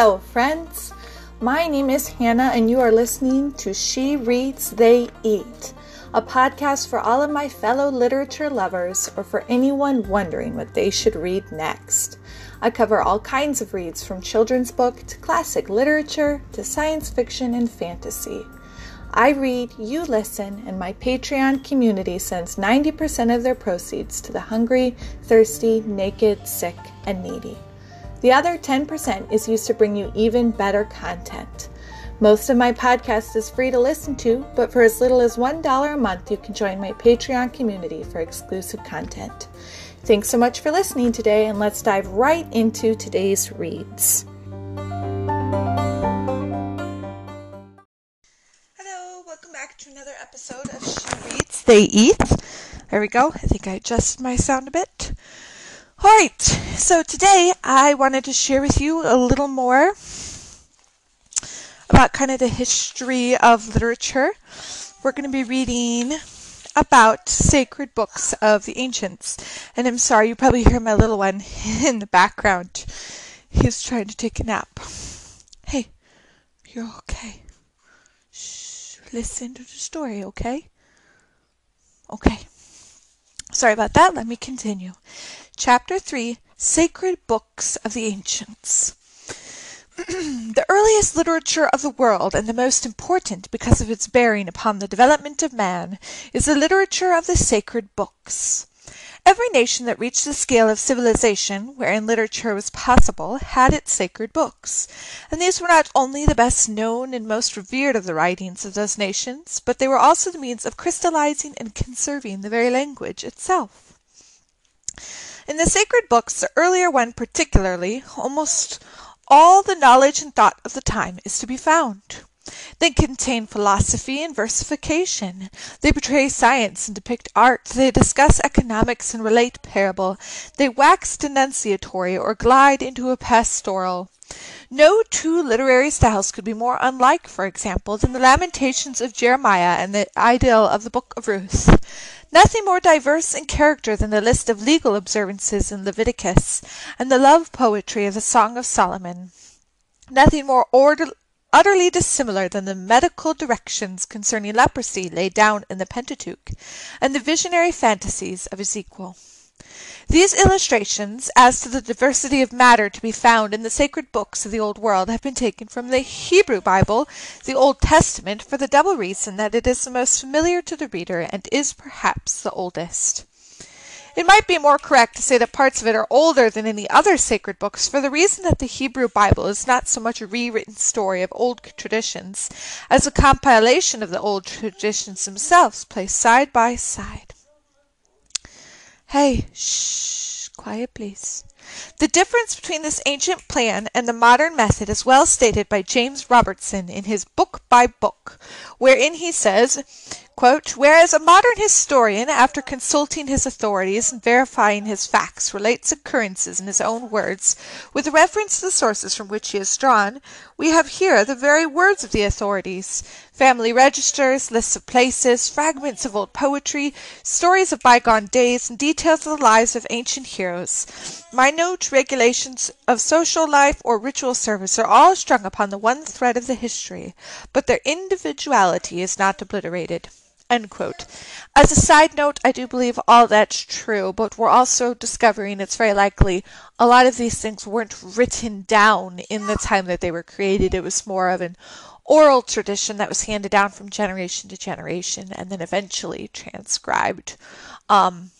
Hello, friends. My name is Hannah, and you are listening to She Reads, They Eat, a podcast for all of my fellow literature lovers or for anyone wondering what they should read next. I cover all kinds of reads from children's book to classic literature to science fiction and fantasy. I read, you listen, and my Patreon community sends 90% of their proceeds to the hungry, thirsty, naked, sick, and needy. The other 10% is used to bring you even better content. Most of my podcast is free to listen to, but for as little as $1 a month, you can join my Patreon community for exclusive content. Thanks so much for listening today, and let's dive right into today's reads. Hello, welcome back to another episode of She Reads, They Eat. There we go. I think I adjusted my sound a bit. All right, so today I wanted to share with you a little more about kind of the history of literature. We're going to be reading about sacred books of the ancients. And I'm sorry, you probably hear my little one in the background. He's trying to take a nap. Hey, you're okay. Shh, listen to the story, okay? Okay. Sorry about that. Let me continue. Chapter 3 Sacred Books of the Ancients. the earliest literature of the world, and the most important because of its bearing upon the development of man, is the literature of the sacred books. Every nation that reached the scale of civilization wherein literature was possible had its sacred books, and these were not only the best known and most revered of the writings of those nations, but they were also the means of crystallizing and conserving the very language itself. In the sacred books, the earlier one particularly, almost all the knowledge and thought of the time is to be found. They contain philosophy and versification. They portray science and depict art. They discuss economics and relate parable. They wax denunciatory or glide into a pastoral. No two literary styles could be more unlike, for example, than the Lamentations of Jeremiah and the idyll of the Book of Ruth. Nothing more diverse in character than the list of legal observances in Leviticus, and the love poetry of the Song of Solomon. Nothing more utterly dissimilar than the medical directions concerning leprosy laid down in the Pentateuch, and the visionary fantasies of Ezekiel. These illustrations as to the diversity of matter to be found in the sacred books of the Old World have been taken from the Hebrew Bible, the Old Testament, for the double reason that it is the most familiar to the reader and is perhaps the oldest. It might be more correct to say that parts of it are older than any other sacred books for the reason that the Hebrew Bible is not so much a rewritten story of old traditions as a compilation of the old traditions themselves placed side by side. Hey, shh, quiet please. The difference between this ancient plan and the modern method is well stated by James Robertson in his Book by Book, wherein he says, Whereas a modern historian, after consulting his authorities and verifying his facts, relates occurrences in his own words, with reference to the sources from which he has drawn, we have here the very words of the authorities family registers, lists of places, fragments of old poetry, stories of bygone days, and details of the lives of ancient heroes. Minute regulations of social life or ritual service are all strung upon the one thread of the history, but their individuality is not obliterated. As a side note, I do believe all that's true, but we're also discovering it's very likely a lot of these things weren't written down in the time that they were created. It was more of an oral tradition that was handed down from generation to generation and then eventually transcribed. Um,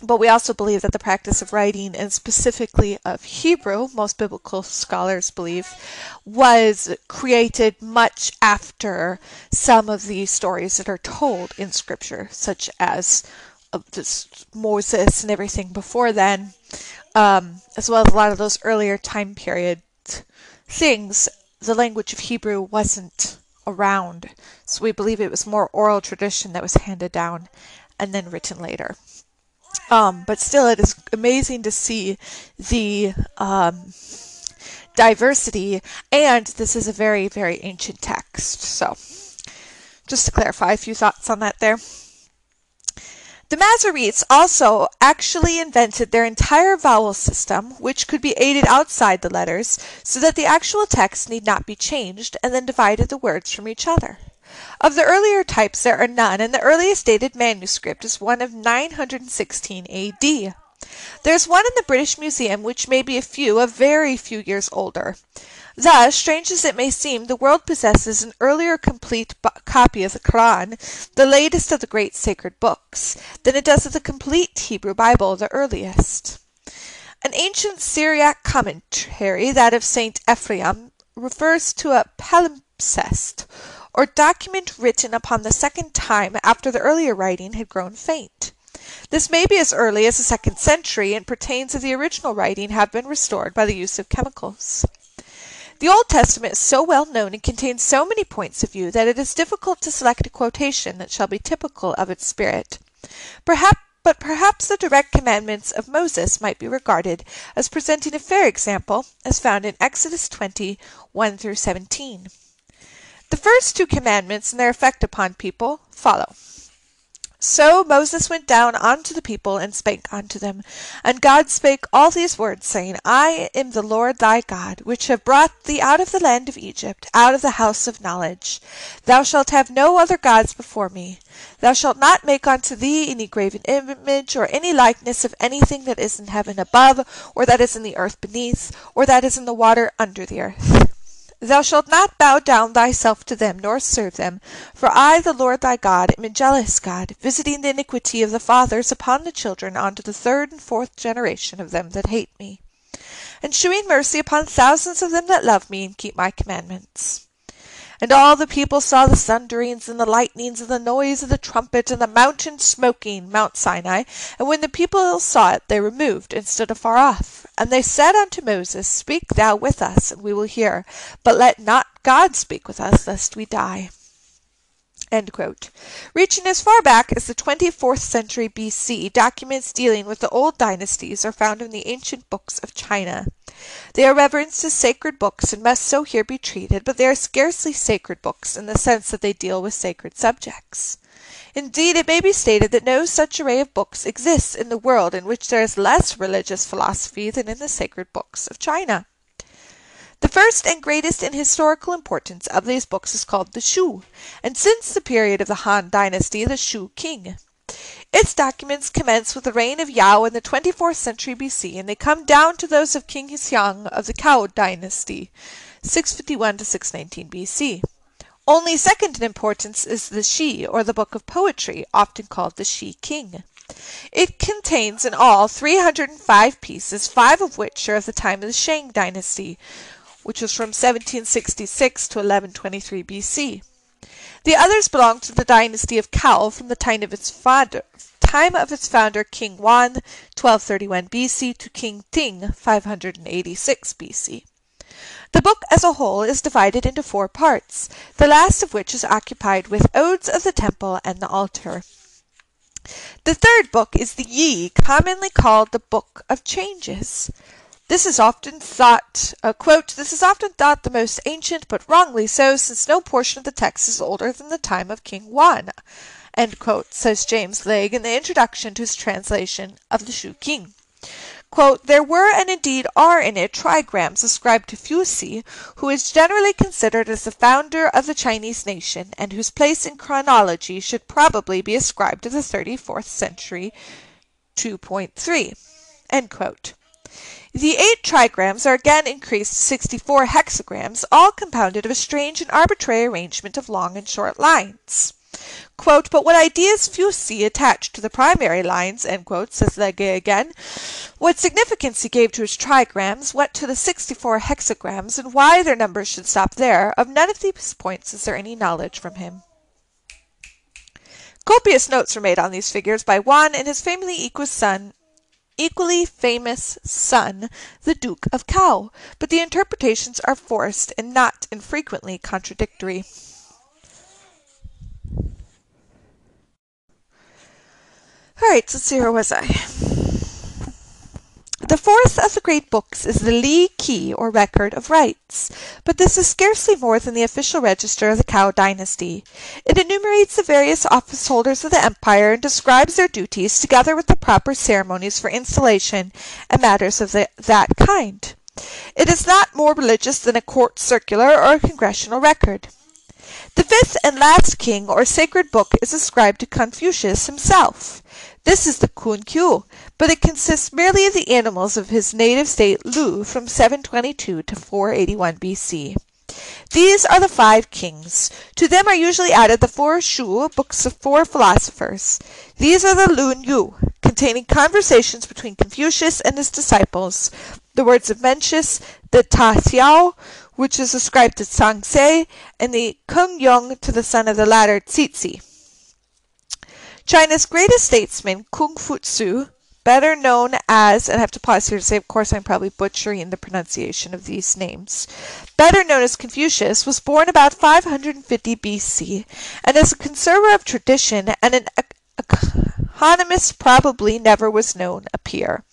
but we also believe that the practice of writing, and specifically of Hebrew, most biblical scholars believe, was created much after some of the stories that are told in Scripture, such as this Moses and everything before then, um, as well as a lot of those earlier time period things the language of Hebrew wasn't around, so we believe it was more oral tradition that was handed down and then written later. Um, but still, it is amazing to see the um, diversity, and this is a very, very ancient text. So, just to clarify a few thoughts on that there. The Masoretes also actually invented their entire vowel system, which could be aided outside the letters, so that the actual text need not be changed, and then divided the words from each other. Of the earlier types there are none, and the earliest dated manuscript is one of 916 A.D. There is one in the British Museum which may be a few, a very few years older. Thus, strange as it may seem, the world possesses an earlier complete copy of the Koran, the latest of the great sacred books, than it does of the complete Hebrew Bible, the earliest. An ancient Syriac commentary, that of St. Ephraim, refers to a palimpsest, or document written upon the second time after the earlier writing had grown faint. This may be as early as the second century, and pertains of the original writing have been restored by the use of chemicals. The Old Testament is so well known and contains so many points of view that it is difficult to select a quotation that shall be typical of its spirit. Perhaps but perhaps the direct commandments of Moses might be regarded as presenting a fair example, as found in Exodus 20, 1 through 17. The first two commandments and their effect upon people follow. So Moses went down unto the people, and spake unto them. And God spake all these words, saying, I am the Lord thy God, which have brought thee out of the land of Egypt, out of the house of knowledge. Thou shalt have no other gods before me. Thou shalt not make unto thee any graven image, or any likeness of anything that is in heaven above, or that is in the earth beneath, or that is in the water under the earth. Thou shalt not bow down thyself to them, nor serve them: for I the Lord thy God am a jealous God, visiting the iniquity of the fathers upon the children unto the third and fourth generation of them that hate me; and shewing mercy upon thousands of them that love me, and keep my commandments. And all the people saw the thunderings, and the lightnings, and the noise of the trumpet, and the mountain smoking, Mount Sinai. And when the people saw it, they removed, and stood afar off. And they said unto Moses, Speak thou with us, and we will hear: but let not God speak with us, lest we die. Reaching as far back as the twenty fourth century B.C., documents dealing with the old dynasties are found in the ancient books of China. They are reverenced as sacred books, and must so here be treated, but they are scarcely sacred books in the sense that they deal with sacred subjects. Indeed, it may be stated that no such array of books exists in the world in which there is less religious philosophy than in the sacred books of China. First and greatest in historical importance of these books is called the Shu, and since the period of the Han dynasty the Shu king. Its documents commence with the reign of Yao in the twenty fourth century B.C., and they come down to those of King Hsiang of the Cao dynasty, 651 to 619 B.C. Only second in importance is the Shi, or the Book of Poetry, often called the Shi King. It contains in all 305 pieces, five of which are of the time of the Shang dynasty, which was from 1766 to 1123 B.C. The others belong to the dynasty of Cao from the time of its founder, time of its founder King Wan, 1231 B.C. to King Ting, 586 B.C. The book as a whole is divided into four parts, the last of which is occupied with Odes of the Temple and the Altar. The third book is the Yi, commonly called the Book of Changes. This is often thought, uh, quote, this is often thought the most ancient, but wrongly so, since no portion of the text is older than the time of King Wan, end quote, says James Legge in the introduction to his translation of the Shu King. Quote, there were and indeed are in it trigrams ascribed to Fu Si, who is generally considered as the founder of the Chinese nation, and whose place in chronology should probably be ascribed to the thirty fourth century 2.3. End quote. The eight trigrams are again increased to sixty four hexagrams, all compounded of a strange and arbitrary arrangement of long and short lines. But what ideas Fu Si attached to the primary lines, says Legge again, what significance he gave to his trigrams, what to the sixty four hexagrams, and why their numbers should stop there, of none of these points is there any knowledge from him. Copious notes were made on these figures by Wan and his famously equal son equally famous son, the Duke of Cao, but the interpretations are forced and not infrequently contradictory. All right, let's see, where was I? The fourth of the great books is the Li Qi, or Record of Rites, but this is scarcely more than the official register of the Cao dynasty. It enumerates the various office holders of the empire and describes their duties, together with the proper ceremonies for installation and matters of the, that kind. It is not more religious than a court circular or a congressional record. The fifth and last king or sacred book is ascribed to Confucius himself. This is the Kun Kyu, but it consists merely of the animals of his native state Lu from 722 to 481 B.C. These are the five kings. To them are usually added the four Shu, books of four philosophers. These are the Lun Yu, containing conversations between Confucius and his disciples, the words of Mencius, the Ta Xiao, which is ascribed to Tsang Se, and the Kung Yung to the son of the latter, Cixi. China's greatest statesman, Kung Fu Tzu, better known as, and I have to pause here to say, of course, I'm probably butchering the pronunciation of these names, better known as Confucius, was born about 550 BC, and as a conservator of tradition and an economist probably never was known a peer.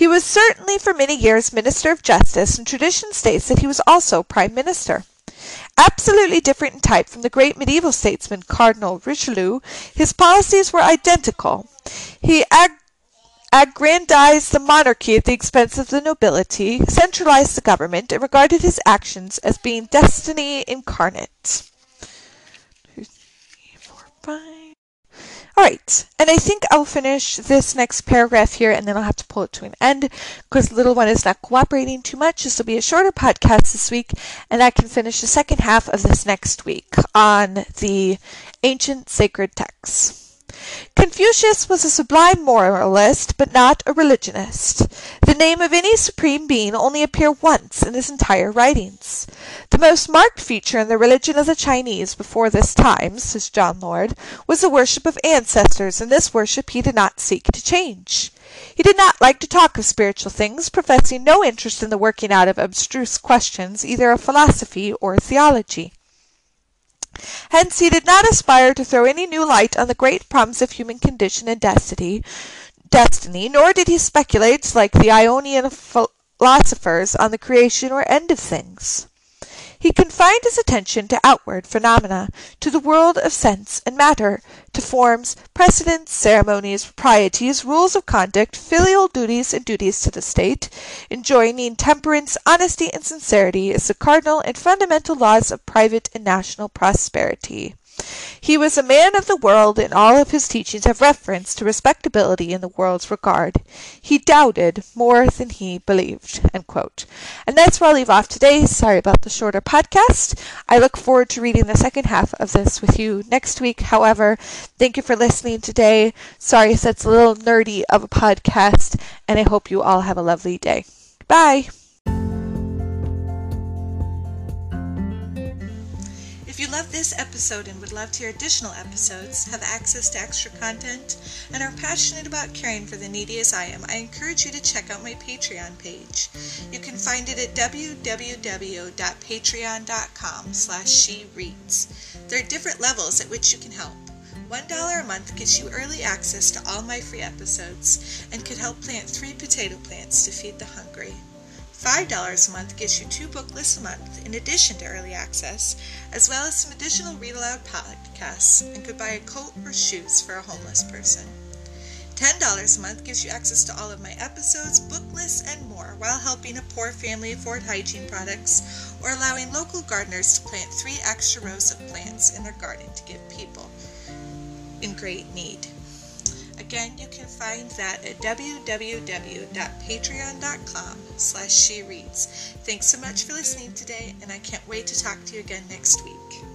He was certainly for many years Minister of Justice, and tradition states that he was also Prime Minister. Absolutely different in type from the great medieval statesman Cardinal Richelieu, his policies were identical. He ag- aggrandized the monarchy at the expense of the nobility, centralized the government, and regarded his actions as being destiny incarnate. Two, three, four, five. All right, and I think I'll finish this next paragraph here, and then I'll have to pull it to an end because the little one is not cooperating too much. This will be a shorter podcast this week, and I can finish the second half of this next week on the ancient sacred texts. Confucius was a sublime moralist, but not a religionist. The name of any supreme being only appeared once in his entire writings. The most marked feature in the religion of the Chinese before this time, says John Lord, was the worship of ancestors, and this worship he did not seek to change. He did not like to talk of spiritual things, professing no interest in the working out of abstruse questions either of philosophy or theology. Hence he did not aspire to throw any new light on the great problems of human condition and destiny, nor did he speculate, like the Ionian philosophers, on the creation or end of things. He confined his attention to outward phenomena, to the world of sense and matter, to forms, precedents, ceremonies, proprieties, rules of conduct, filial duties and duties to the state, enjoining temperance, honesty, and sincerity as the cardinal and fundamental laws of private and national prosperity. He was a man of the world, and all of his teachings have reference to respectability in the world's regard. He doubted more than he believed. And that's where I'll leave off today. Sorry about the shorter podcast. I look forward to reading the second half of this with you next week. However, thank you for listening today. Sorry if that's a little nerdy of a podcast, and I hope you all have a lovely day. Bye. You love this episode and would love to hear additional episodes, have access to extra content, and are passionate about caring for the needy as I am, I encourage you to check out my Patreon page. You can find it at www.patreon.com slash shereads. There are different levels at which you can help. $1 a month gets you early access to all my free episodes and could help plant three potato plants to feed the hungry. $5 a month gets you two book lists a month in addition to early access, as well as some additional read aloud podcasts, and could buy a coat or shoes for a homeless person. $10 a month gives you access to all of my episodes, book lists, and more, while helping a poor family afford hygiene products or allowing local gardeners to plant three extra rows of plants in their garden to give people in great need. Again, you can find that at www.patreon.com slash she reads. Thanks so much for listening today, and I can't wait to talk to you again next week.